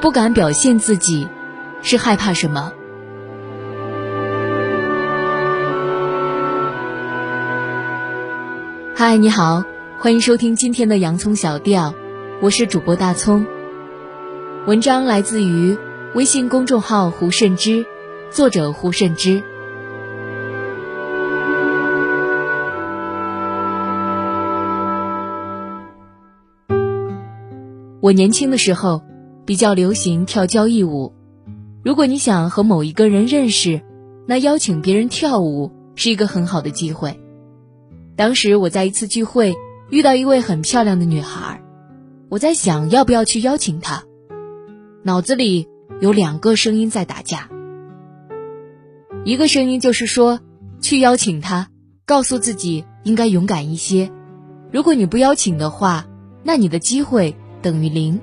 不敢表现自己，是害怕什么？嗨，你好，欢迎收听今天的洋葱小调，我是主播大葱。文章来自于微信公众号胡慎之，作者胡慎之。我年轻的时候，比较流行跳交谊舞。如果你想和某一个人认识，那邀请别人跳舞是一个很好的机会。当时我在一次聚会遇到一位很漂亮的女孩，我在想要不要去邀请她，脑子里有两个声音在打架。一个声音就是说，去邀请她，告诉自己应该勇敢一些。如果你不邀请的话，那你的机会。等于零，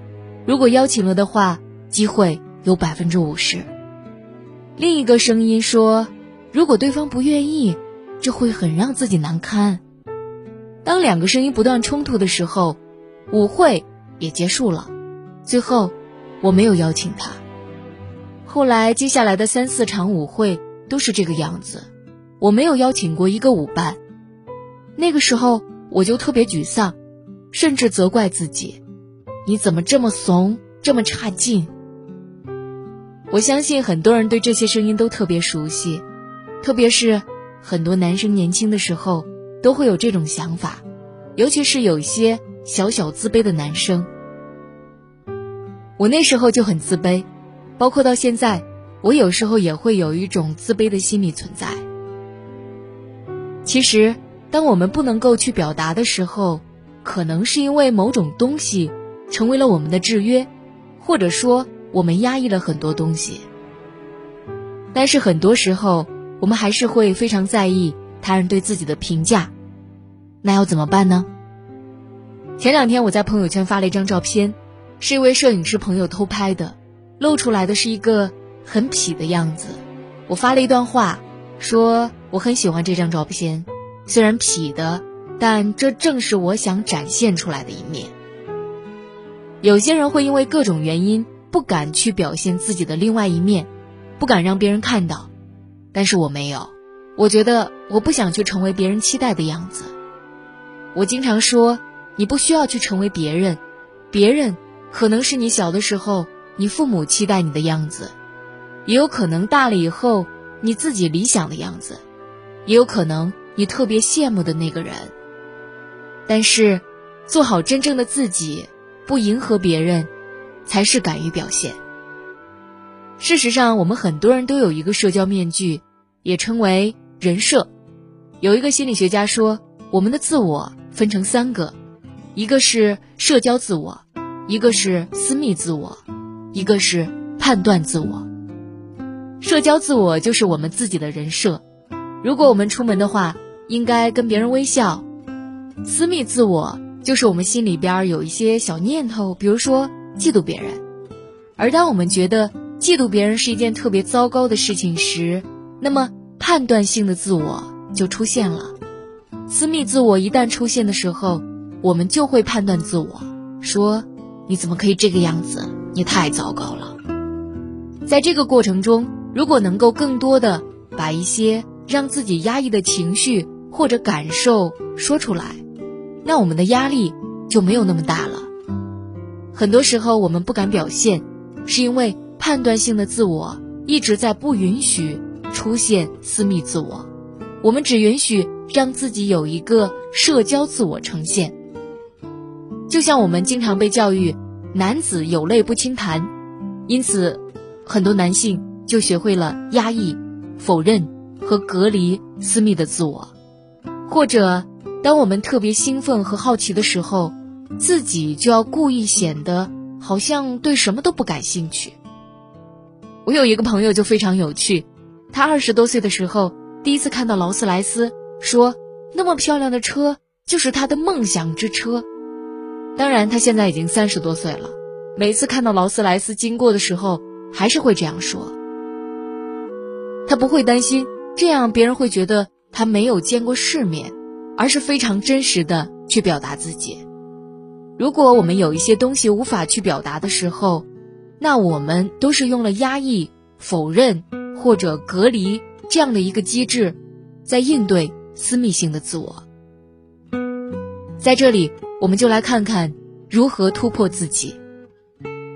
如果邀请了的话，机会有百分之五十。另一个声音说，如果对方不愿意，这会很让自己难堪。当两个声音不断冲突的时候，舞会也结束了。最后，我没有邀请他。后来接下来的三四场舞会都是这个样子，我没有邀请过一个舞伴。那个时候我就特别沮丧，甚至责怪自己。你怎么这么怂，这么差劲？我相信很多人对这些声音都特别熟悉，特别是很多男生年轻的时候都会有这种想法，尤其是有一些小小自卑的男生。我那时候就很自卑，包括到现在，我有时候也会有一种自卑的心理存在。其实，当我们不能够去表达的时候，可能是因为某种东西。成为了我们的制约，或者说我们压抑了很多东西。但是很多时候，我们还是会非常在意他人对自己的评价。那要怎么办呢？前两天我在朋友圈发了一张照片，是一位摄影师朋友偷拍的，露出来的是一个很痞的样子。我发了一段话，说我很喜欢这张照片，虽然痞的，但这正是我想展现出来的一面。有些人会因为各种原因不敢去表现自己的另外一面，不敢让别人看到，但是我没有，我觉得我不想去成为别人期待的样子。我经常说，你不需要去成为别人，别人可能是你小的时候你父母期待你的样子，也有可能大了以后你自己理想的样子，也有可能你特别羡慕的那个人。但是，做好真正的自己。不迎合别人，才是敢于表现。事实上，我们很多人都有一个社交面具，也称为人设。有一个心理学家说，我们的自我分成三个，一个是社交自我，一个是私密自我，一个是判断自我。社交自我就是我们自己的人设，如果我们出门的话，应该跟别人微笑。私密自我。就是我们心里边有一些小念头，比如说嫉妒别人，而当我们觉得嫉妒别人是一件特别糟糕的事情时，那么判断性的自我就出现了。私密自我一旦出现的时候，我们就会判断自我，说你怎么可以这个样子？你太糟糕了。在这个过程中，如果能够更多的把一些让自己压抑的情绪或者感受说出来。那我们的压力就没有那么大了。很多时候我们不敢表现，是因为判断性的自我一直在不允许出现私密自我，我们只允许让自己有一个社交自我呈现。就像我们经常被教育“男子有泪不轻弹”，因此很多男性就学会了压抑、否认和隔离私密的自我，或者。当我们特别兴奋和好奇的时候，自己就要故意显得好像对什么都不感兴趣。我有一个朋友就非常有趣，他二十多岁的时候第一次看到劳斯莱斯，说那么漂亮的车就是他的梦想之车。当然，他现在已经三十多岁了，每次看到劳斯莱斯经过的时候，还是会这样说。他不会担心这样别人会觉得他没有见过世面。而是非常真实的去表达自己。如果我们有一些东西无法去表达的时候，那我们都是用了压抑、否认或者隔离这样的一个机制，在应对私密性的自我。在这里，我们就来看看如何突破自己。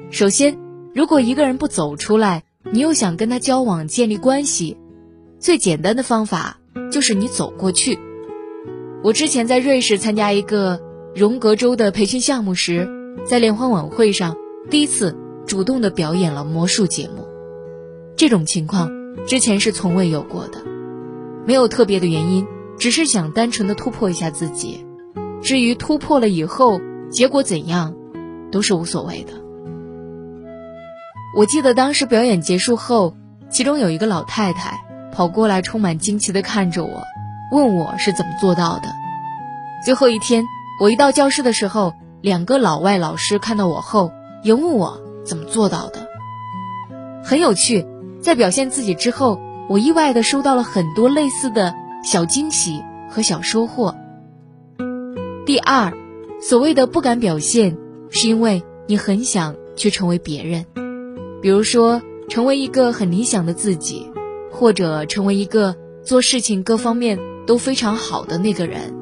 首先，如果一个人不走出来，你又想跟他交往、建立关系，最简单的方法就是你走过去。我之前在瑞士参加一个荣格州的培训项目时，在联欢晚会上第一次主动的表演了魔术节目。这种情况之前是从未有过的，没有特别的原因，只是想单纯的突破一下自己。至于突破了以后结果怎样，都是无所谓的。我记得当时表演结束后，其中有一个老太太跑过来，充满惊奇的看着我。问我是怎么做到的。最后一天，我一到教室的时候，两个老外老师看到我后，也问我怎么做到的。很有趣，在表现自己之后，我意外的收到了很多类似的小惊喜和小收获。第二，所谓的不敢表现，是因为你很想去成为别人，比如说成为一个很理想的自己，或者成为一个做事情各方面。都非常好的那个人，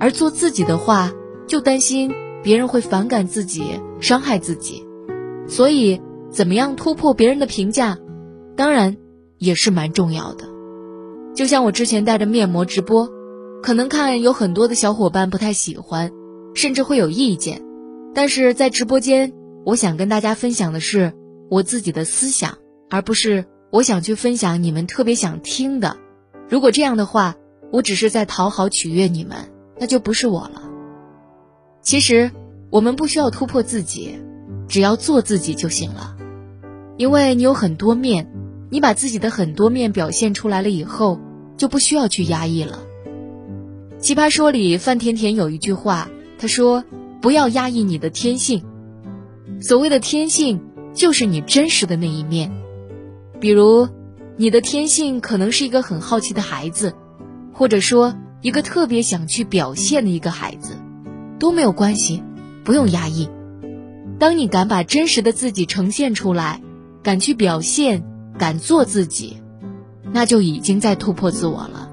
而做自己的话，就担心别人会反感自己、伤害自己，所以怎么样突破别人的评价，当然也是蛮重要的。就像我之前带着面膜直播，可能看有很多的小伙伴不太喜欢，甚至会有意见，但是在直播间，我想跟大家分享的是我自己的思想，而不是我想去分享你们特别想听的。如果这样的话，我只是在讨好取悦你们，那就不是我了。其实，我们不需要突破自己，只要做自己就行了。因为你有很多面，你把自己的很多面表现出来了以后，就不需要去压抑了。奇葩说里，范甜甜有一句话，她说：“不要压抑你的天性。”所谓的天性，就是你真实的那一面。比如，你的天性可能是一个很好奇的孩子。或者说，一个特别想去表现的一个孩子，都没有关系，不用压抑。当你敢把真实的自己呈现出来，敢去表现，敢做自己，那就已经在突破自我了。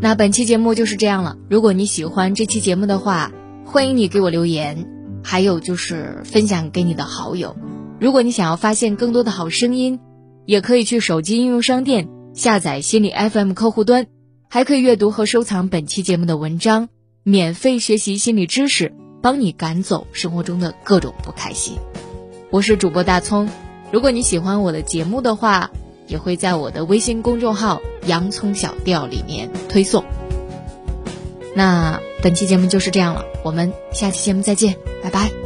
那本期节目就是这样了。如果你喜欢这期节目的话，欢迎你给我留言，还有就是分享给你的好友。如果你想要发现更多的好声音，也可以去手机应用商店。下载心理 FM 客户端，还可以阅读和收藏本期节目的文章，免费学习心理知识，帮你赶走生活中的各种不开心。我是主播大葱，如果你喜欢我的节目的话，也会在我的微信公众号“洋葱小调”里面推送。那本期节目就是这样了，我们下期节目再见，拜拜。